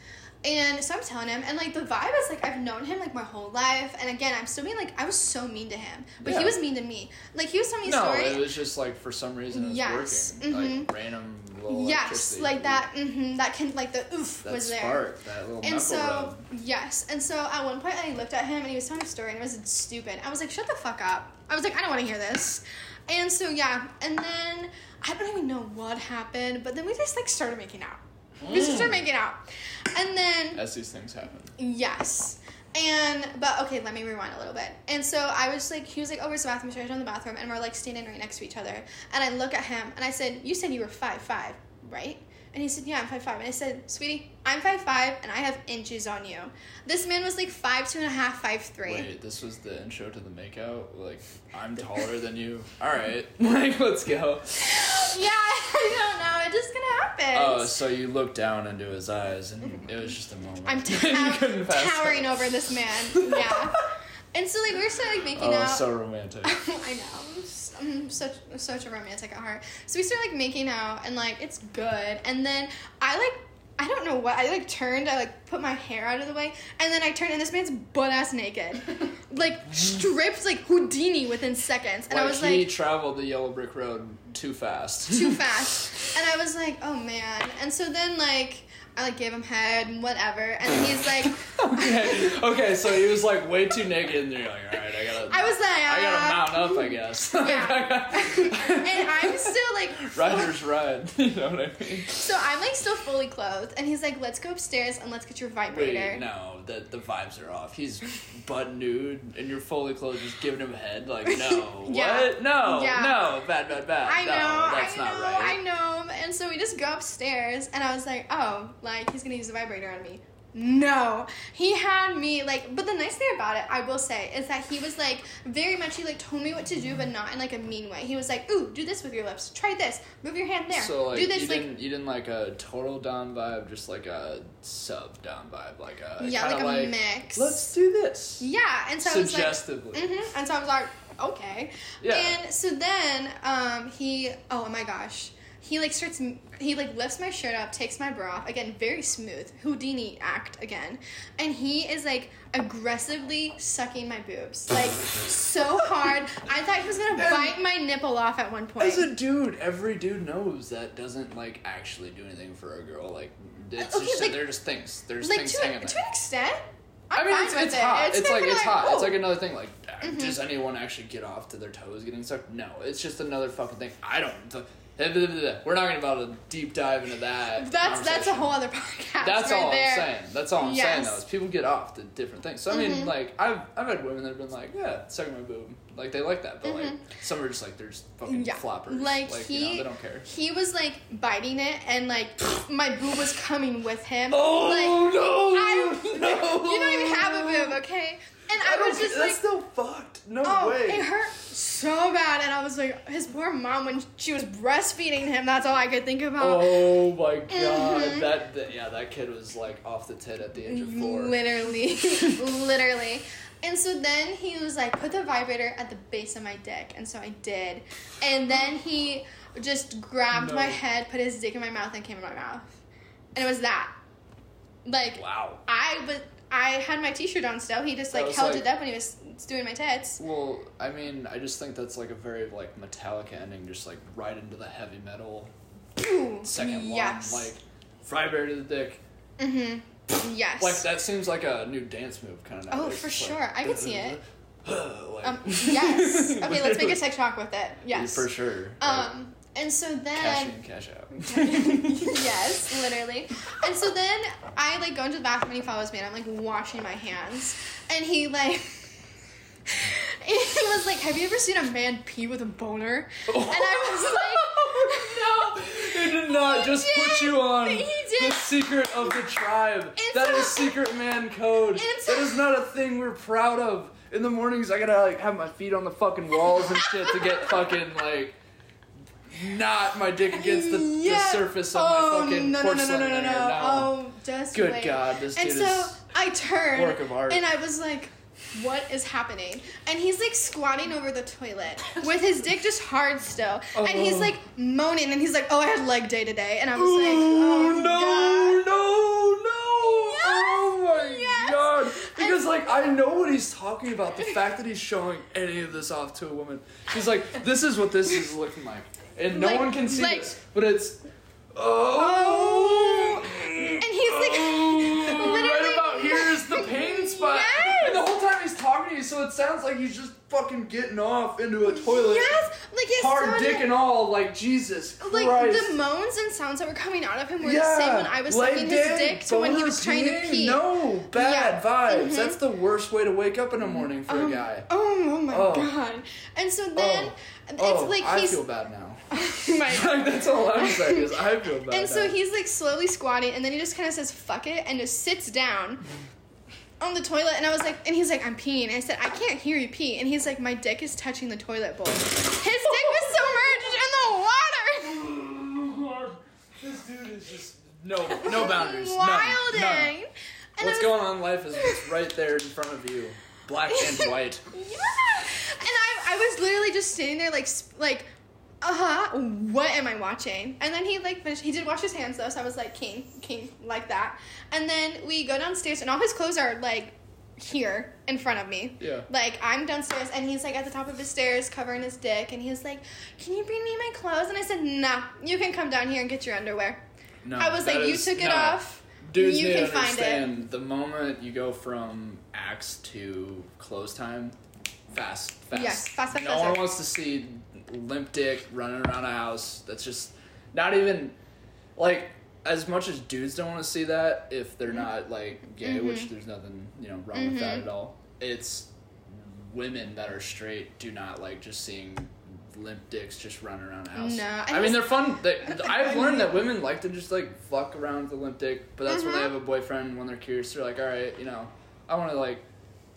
And so I'm telling him, and like the vibe is like I've known him like my whole life, and again I'm still being like I was so mean to him, but he was mean to me. Like he was telling me a No, story. it was just like for some reason it was Yes, working. mhm. Like random little yes, like that. Mm hmm that can like the oof That was there. spark, that little And so, rub. yes. And so at one point, I looked at him and he was telling a story and it was stupid. I was like, shut the fuck up. I was like, I don't want to hear this. And so, yeah. And then I don't even know what happened, but then we just like started making out. We just started making out. And then, As these things happen. yes. And, but okay, let me rewind a little bit. And so I was like, he was like, oh, where's the bathroom? So I went in the bathroom and we're like standing right next to each other. And I look at him and I said, you said you were five five, right? And he said, yeah, I'm five five. And I said, sweetie, I'm five five and I have inches on you. This man was like five two and a half, five three. Wait, this was the intro to the makeout? Like, I'm taller than you. Alright. like, let's go. Yeah, I don't know. It just gonna happen. Oh, so you looked down into his eyes and it was just a moment. I'm couldn't towering over this man. Yeah. And so like we were started like making Oh, out. so romantic. I know. I'm such such a romantic at heart. So we started like making out and like it's good. And then I like I don't know what I like turned. I like put my hair out of the way, and then I turned, and this man's butt ass naked, like stripped like Houdini within seconds. And like, I was like, he traveled the yellow brick road too fast. too fast. And I was like, oh man. And so then like I like gave him head and whatever. And he's like, okay, okay, so he was like way too naked, and you're like, all right, I gotta, I was like, I gotta uh, mount up, I guess. Yeah. and I'm still like, Riders ride. You know what I mean? so I'm like still fully clothed. And he's like, let's go upstairs and let's get your vibrator. Wait, no, the the vibes are off. He's butt nude, and you're fully clothed, just giving him head. Like, no, Yeah. what? No, Yeah. no, bad, bad, bad. I know, that's I not know, right. I know. And so we just go upstairs, and I was like, oh, like he's gonna use the vibrator on me. No, he had me like. But the nice thing about it, I will say, is that he was like very much. He like told me what to do, but not in like a mean way. He was like, "Ooh, do this with your lips. Try this. Move your hand there. So like do this." you Like, didn't you didn't like a total Dom vibe, just like a sub Dom vibe, like a yeah, like a like mix. let's do this Yeah, and so I was like, suggestively. hmm And so I was like, okay. Yeah. And so then um, he, oh my gosh. He like starts he like lifts my shirt up, takes my bra off again, very smooth Houdini act again, and he is like aggressively sucking my boobs like so hard. I thought he was gonna And- bite my nipple off at one point. As a dude, every dude knows that doesn't like actually do anything for a girl. Like it's Okay, just like- they're just things. There's like things to, hanging an- to an extent. I I'm mean, fine it's, it's it. hot. It's, like kinda it's hot. It's like another thing. Like, Mhm. does anyone actually get off to their toes getting sucked? No, it's just another fucking thing. I don't. We're not going to about a deep dive into that. That's that's a whole other podcast. That's right all there. I'm saying. That's all I'm saying though. Is people get off to different things. So I mean, Mhm. like I've I've had women that have been like, yeah, sucking my boob, like they like that, but like Mhm. some are just like there's fucking Yeah. floppers, Like, like he, you know they don't care. he was like biting it, and like my boob was coming with him. Oh like, no! I, no! You don't even have a boob, okay? And I, don't was just that's like, still fucked. No oh, way. it hurt so bad, and I was like, his poor mom when she was breastfeeding him. That's all I could think about. Oh my god, Mhm. that, that yeah, that kid was like off the tit at the age of four. Literally, literally. And so then he was like, put the vibrator at the base of my dick. And so I did. And then he just grabbed No. my head, put his dick in my mouth, and came in my mouth. And it was that. Like, Wow. I but I had my t-shirt on still. He just like held like- it up when he was doing my tits. Well, I mean, I just think that's like a very like Metallica ending, just like right into the heavy metal second yes. one, like vibrator to the dick. Mm-hmm. Yes. Like that seems like a new dance move kind of. Oh, for sure. I could see it. like, Um, yes. Okay, let's make a TikTok with it. Yes. for sure. Um, and so then cash in, cash out. yes, literally. And so then I like go into the bathroom and he follows me and I'm like washing my hands. And he like he was like, Have you ever seen a man pee with a boner? And I was like no, he did not just He put you on He the secret of the tribe. It's that a- is secret man code. It's that a- is not a thing we're proud of. In the mornings, I gotta like have my feet on the fucking walls and shit to get fucking like not my dick against the, Yeah. the surface of oh, my fucking no, no, no, porcelain no, no, no, there. no. Oh, just Good. God, this And dude so is I turned work of art. and I was like, what is happening? And he's like squatting over the toilet with his dick just hard still. And he's Oh. like moaning and he's like, oh, I had leg day today. And I was Ooh, like, oh, no, God. no, no! Oh yes, oh my yes. god! Because like I know what he's talking about. The fact that he's showing any of this off to a woman, he's like, "This is what this is looking like," and no Like- one can see like- this, but it's oh! oh, And he's like, oh, literally- right about here is the pain spot, Yes. and the whole time talking to you, so it sounds like he's just fucking getting off into a toilet, yes, like it's hard dick and all. Like Jesus Christ. like the moans and sounds that were coming out of him were yeah, the same when I was leg sucking his dick to when he was trying to pee. No, bad Yeah. vibes. Mhm. That's the worst way to wake up in the morning for Oh, a guy. Oh, oh my Oh. god. And so then it's oh, like I he's feel bad now. Oh like that's all I'm saying is I feel bad. And so he's like slowly squatting, and then he just kind of says "fuck it" and just sits down on the toilet. And I was like, and he's like, "I'm peeing." And I said, "I can't hear you pee." And he's like, "My dick is touching the toilet bowl." His dick was submerged in the water. this dude is just no no boundaries. None. Wilding. None. And What's was, going on in life is what's right there in front of you, black and white. Yeah. And I, I was literally just sitting there like, sp- like, uh huh. What am I watching? And then he like finished. He did wash his hands though, so I was like, king, king, like that. And then we go downstairs, and all his clothes are like here in front of me. Yeah. Like I'm downstairs, and he's like at the top of his stairs, covering his dick, and he's like, "Can you bring me my clothes?" And I said, "Nah, you can come down here and get your underwear." No, I was like, "You is- took it no. off. Dudes you can to find it." understand the moment you go from acts to close time, fast, fast. Yes, fast, fast, No faster. one wants to see limp dick running around a house. That's just not even like as much as dudes don't want to see that if they're not like gay, Mhm. which there's nothing you know wrong with that Mhm. at all. It's women that are straight do not like just seeing limp dicks just running around a house. No, I I, mean they're fun. They, I've learned that women like to just like fuck around with the limp dick, but that's when they Mhm. have a boyfriend. When they're curious, they're like, all right, you know, I want to like.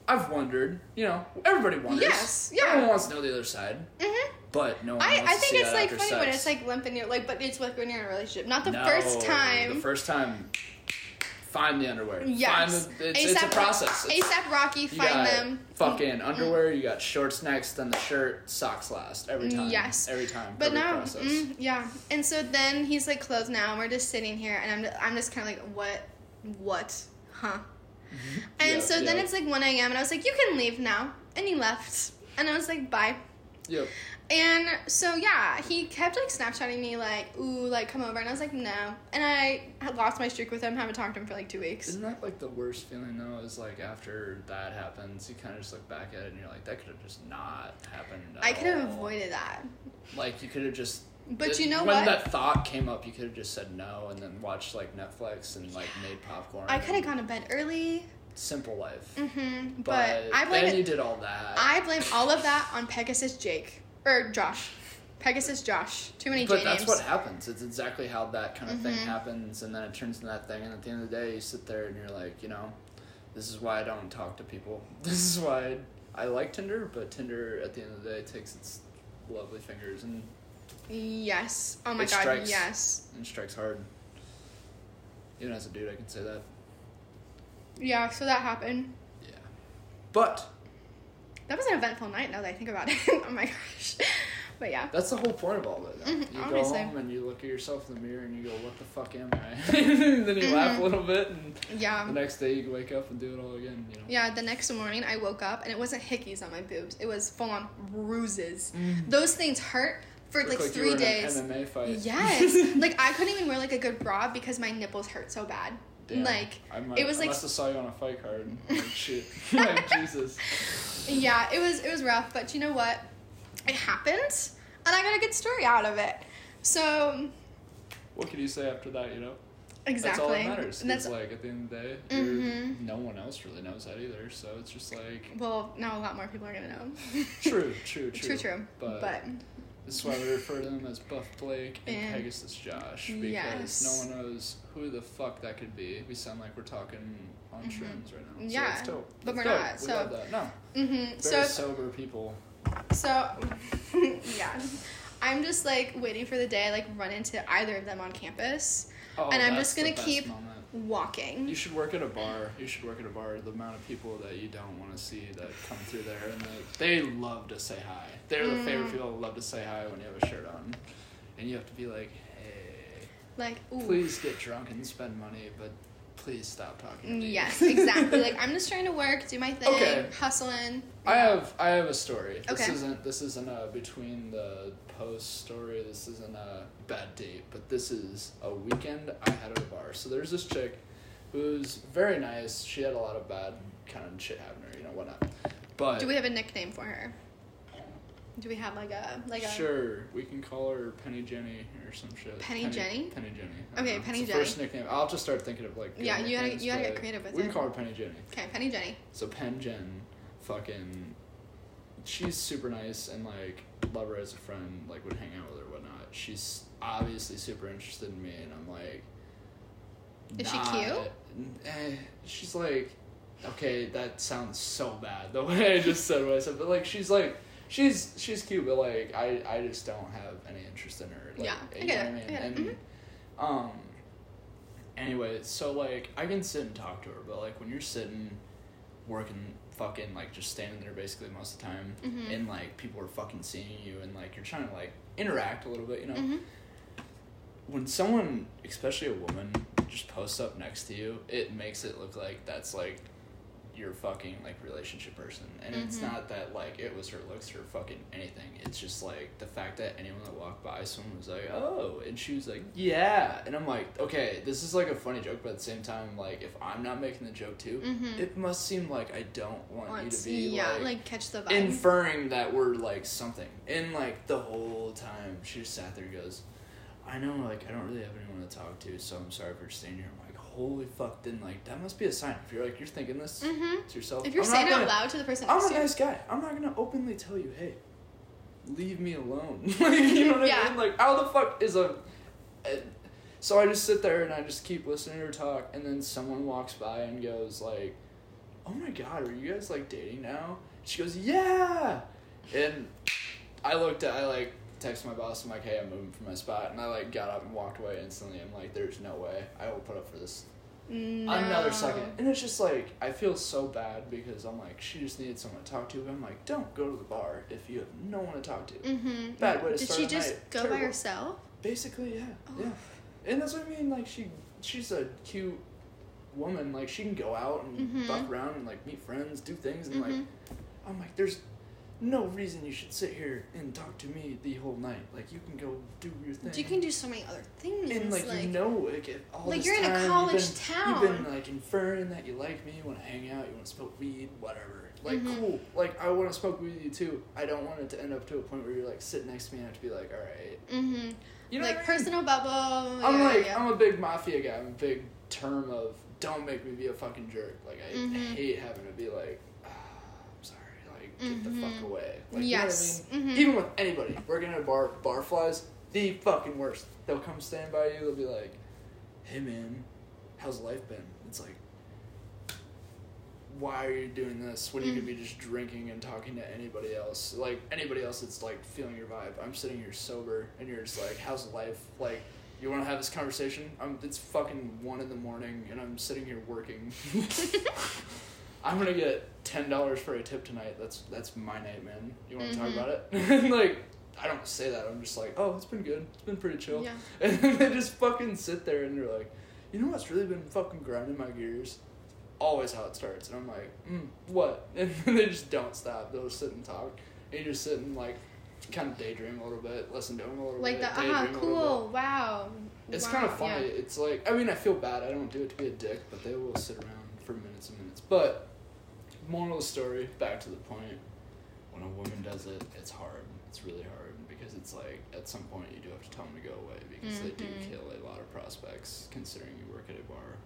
I've wondered, you know, everybody wonders. Yes, yeah. Everyone wants to know the other side, Mm-hmm. But no one I, I think it's like funny sex. when it's like limp and you're like, but it's like when you're in a relationship, not the No, first time. The first time, find the underwear. Yes. Find the, it's, it's a process. ASAP Rocky, find them. Fucking underwear. You got shorts next, then the shirt, socks last every time. Yes. Every time. But Perfect now, mm, yeah. And so then he's like clothed now, and we're just sitting here, and I'm I'm just kind of like, what, what, huh? And Yeah, so then yeah. it's like 1 a.m. and I was like, you can leave now, and he left, and I was like, bye. Yep. And so yeah, he kept like Snapchatting me like, ooh, like come over, and I was like, no. And I had lost my streak with him, haven't talked to him for like two weeks. Isn't that like the worst feeling though? Is like after that happens, you kind of just look back at it and you're like, that could have just not happened. I could have avoided that. Like you could have just. But it- you know what when what? that thought came up, you could have just said no and then watched like Netflix and like made popcorn. I could have gone to bed early. Simple life. Mm-hmm. But, But, I blame then it. you did all that. I blame all of that on Pegasus Jake or Josh. Pegasus Josh. Too many but J that's names. what happens. It's exactly how that kind of thing Mhm. happens, and then it turns into that thing. And at the end of the day, you sit there and you're like, you know, this is why I don't talk to people. This is why I like Tinder, but Tinder at the end of the day takes its lovely fingers and, yes. Oh my god. strikes. Yes. and strikes hard. Even as a dude, I can say that. Yeah. So that happened. Yeah. But That was an eventful night. Now that I think about it. oh my gosh. But yeah. that's the whole point of all of it. Mhm, you obviously. go home and you look at yourself in the mirror and you go, "What the fuck am I?" and then you laugh a Mhm. little bit, and Yeah. the next day you wake up and do it all again. You know. Yeah, the next morning I woke up and it wasn't hickeys on my boobs. It was full on bruises. Mm. Those things hurt for like you three days. an MMA fight. Yes. like I couldn't even wear like a good bra because my nipples hurt so bad. Damn. Like I might, it was like I like must have saw you on a fight card. Like shit. like Jesus. yeah, it was it was rough, but you know what? It happened and I got a good story out of it. So What can you say after that? You know. exactly. That's all that matters. And It's that's like at the end of the day, Mhm. no one else really knows that either. So it's just like well, now a lot more people are gonna know. true, true, true. true, true. But, But, this is why we refer to them as Buff Blake and And- Pegasus Josh because Yes. no one knows who the fuck that could be. We sound like we're talking on Mhm. shrooms right now. Yeah, so it's dope. but It's we're dope. not, We so- love that. No, hmm very so sober people. So, yeah. I'm just like waiting for the day I like run into either of them on campus, Oh, And I'm that's just gonna keep- moment. Walking. You should work at a bar. You should work at a bar. The amount of people that you don't want to see that come through there, and they, they love to say hi. They're the favorite Mm. people that love to say hi when you have a shirt on, and you have to be like, "Hey, Like, ooh. please get drunk and spend money, but please stop talking to me." Yes, exactly. like I'm just trying to work, do my thing, Okay. hustling. I have I have a story. This Okay. isn't this isn't a between the post story. This isn't a bad date, but this is a weekend I had at a bar. So there's this chick who's very nice. She had a lot of bad kind of shit happen to her, you know, whatnot. But Do we have a nickname for her? Do we have like a like a sure, we can call her Penny Jenny or some shit. Penny Jenny? Penny Jenny. I don't Okay, know. Penny It's the Jenny. First nickname. I'll just start thinking of like. good Yeah, you gotta- nicknames, you gotta get but creative with it. We can call her Penny Jenny. Okay, Penny Jenny. So Pen Jen, fucking, she's super nice and like love her as a friend. Like would hang out with her, whatnot. She's obviously super interested in me, and I'm like. Is she cute? Eh, she's like, okay, that sounds so bad the way I just said what I said, but like she's like. She's she's cute, but like I, I just don't have any interest in her. Like, Yeah, I you get know it, what I mean? Get it, And um, anyway, so like I can sit and talk to her, but like when you're sitting, working, fucking like just standing there basically most of the time, Mhm. and like people are fucking seeing you, and like you're trying to like interact a little bit, you know. Mhm. When someone, especially a woman, just posts up next to you, it makes it look like that's like your fucking like relationship person and it's Mhm. not that like it was her looks or fucking anything it's just like the fact that anyone that walked by someone was like oh and she was like yeah and i'm like okay this is like a funny joke but at the same time like if i'm not making the joke too Mhm. it must seem like i don't want you to be yeah, like, like, catch the vibe. inferring that we're like something and like the whole time she just sat there and goes i know like i don't really have anyone to talk to so i'm sorry for staying here holy fuck then like that must be a sign. If you're like you're thinking this Mhm. to yourself If you're I'm saying gonna- out loud to the person i'm a you, nice guy. I'm not gonna openly tell you hey leave me alone. Like you know what i mean? Like how the fuck is a a- so i just sit there and i just keep listening to her talk and then someone walks by and goes like oh my god are you guys like dating now? She goes yeah. And i looked at i like texted my boss i'm like hey i'm moving from my spot and i like got up and walked away instantly i'm like there's no way i will put up for this No. another second. And it's just like I feel so bad because I'm like she just needed someone to talk to. But I'm like, don't go to the bar if you have no one to talk to. Mm-hmm. Bad way to Did start she a just night. go by herself? Basically, yeah, Oh. yeah. And that's what I mean. Like she, she's a cute woman. Like she can go out and Mhm. buck around and like meet friends, do things, and like Mhm. I'm like, there's no reason you should sit here and talk to me the whole night. Like you can go do your thing. You can do so many other things. and like, you know, like all like this you're in a college you've been, town. You've been like inferring that you like me, you want to hang out, you want to smoke weed, whatever. Like Mhm. cool. Like I want to smoke weed with you too. I don't want it to end up to a point where you're like sit next to me and I have to be like, all right. Mm-hmm. You know like I mean? personal bubble. I'm yeah, like yeah. I'm a big mafia guy. I'm a big term of don't make me be a fucking jerk. Like I Mhm. hate having to be like, ah, I'm sorry. Like get the fuck away. Like yes. you know what I mean? Mhm. Even with anybody working at a bar, barflies the fucking worst. They'll come stand by you. They'll be like, "Hey man, how's life been?" It's like, why are you doing this when you Mm. could be just drinking and talking to anybody else? Like anybody else that's like feeling your vibe. I'm sitting here sober, and you're just like, "How's life?" Like. You want to have this conversation? I'm, it's fucking one in the morning, and I'm sitting here working. I'm gonna get ten dollars for a tip tonight. That's that's my night, man. You want to Mhm. talk about it? like, I don't say that. I'm just like, oh, it's been good. It's been pretty chill. Yeah. And then they just fucking sit there and they're like, you know what's really been fucking grinding my gears? Always how it starts. And I'm like, mm, what? And they just don't stop. They'll just sit and talk. And you just sit and like, kind of daydream a little bit, listen to them a little Like bit. Like the ah cool wow. It's wow. kind of funny. Yeah. It's like, I mean, I feel bad. I don't do it to be a dick, but they will sit around for minutes and minutes. But, moral of the story, back to the point, when a woman does it, it's hard. It's really hard because it's like, at some point, you do have to tell them to go away because they do Mhm. kill a lot of prospects considering you work at a bar.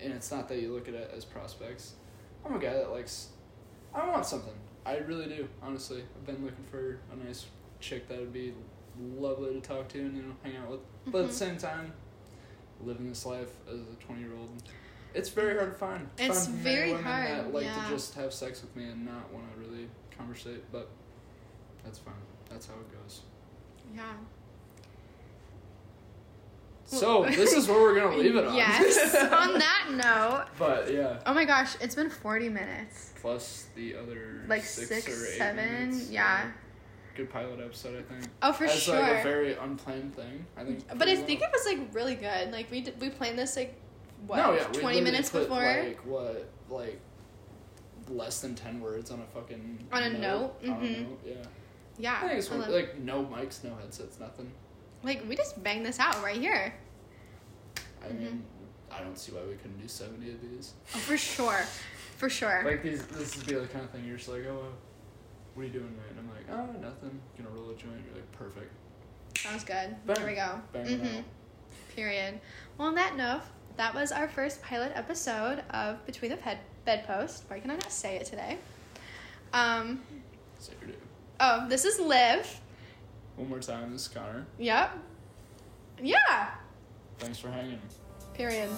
And it's not that you look at it as prospects. I'm a guy that likes, I want something. I really do, honestly. I've been looking for a nice chick that would be lovely to talk to and, you know, hang out with. But at the same time, living this life as a 20 year old, it's very hard to find. It's find very women hard, that like yeah. to just have sex with me and not want to really conversate, but that's fine. That's how it goes. Yeah. So, this is where we're going to leave it on. Yes. on that note. but yeah, Oh my gosh, it's been 40 minutes. plus the other Like six, six, or eight seven. minutes. Yeah. Good pilot episode, I think. Oh, for As sure. like a very unplanned thing, I think. but I pretty think it was like really good. Like we did, we planned this like what no, yeah, 20 literally minutes put, before. Like what, like less than ten words on a fucking On a note? On a Mhm. note, yeah. yeah. I think it's I love- like no mics, no headsets, nothing. like we just bang this out right here. I Mhm. mean, I don't see why we couldn't do seventy of these. Oh, for sure. For sure. Like these, this would be the kind of thing you're just like, oh, uh, what are you doing, man? And I'm like, oh, nothing. Gonna roll a joint. You're like, perfect. Sounds good. Bang. There we go. Mhm. Period. Well, on that note, that was our first pilot episode of Between the Bed- Bedpost. Why can I not say it today? Um, Saturday. Oh, this is Liv. One more time, this is Conner. Yep. Yeah. Thanks for hanging. Period.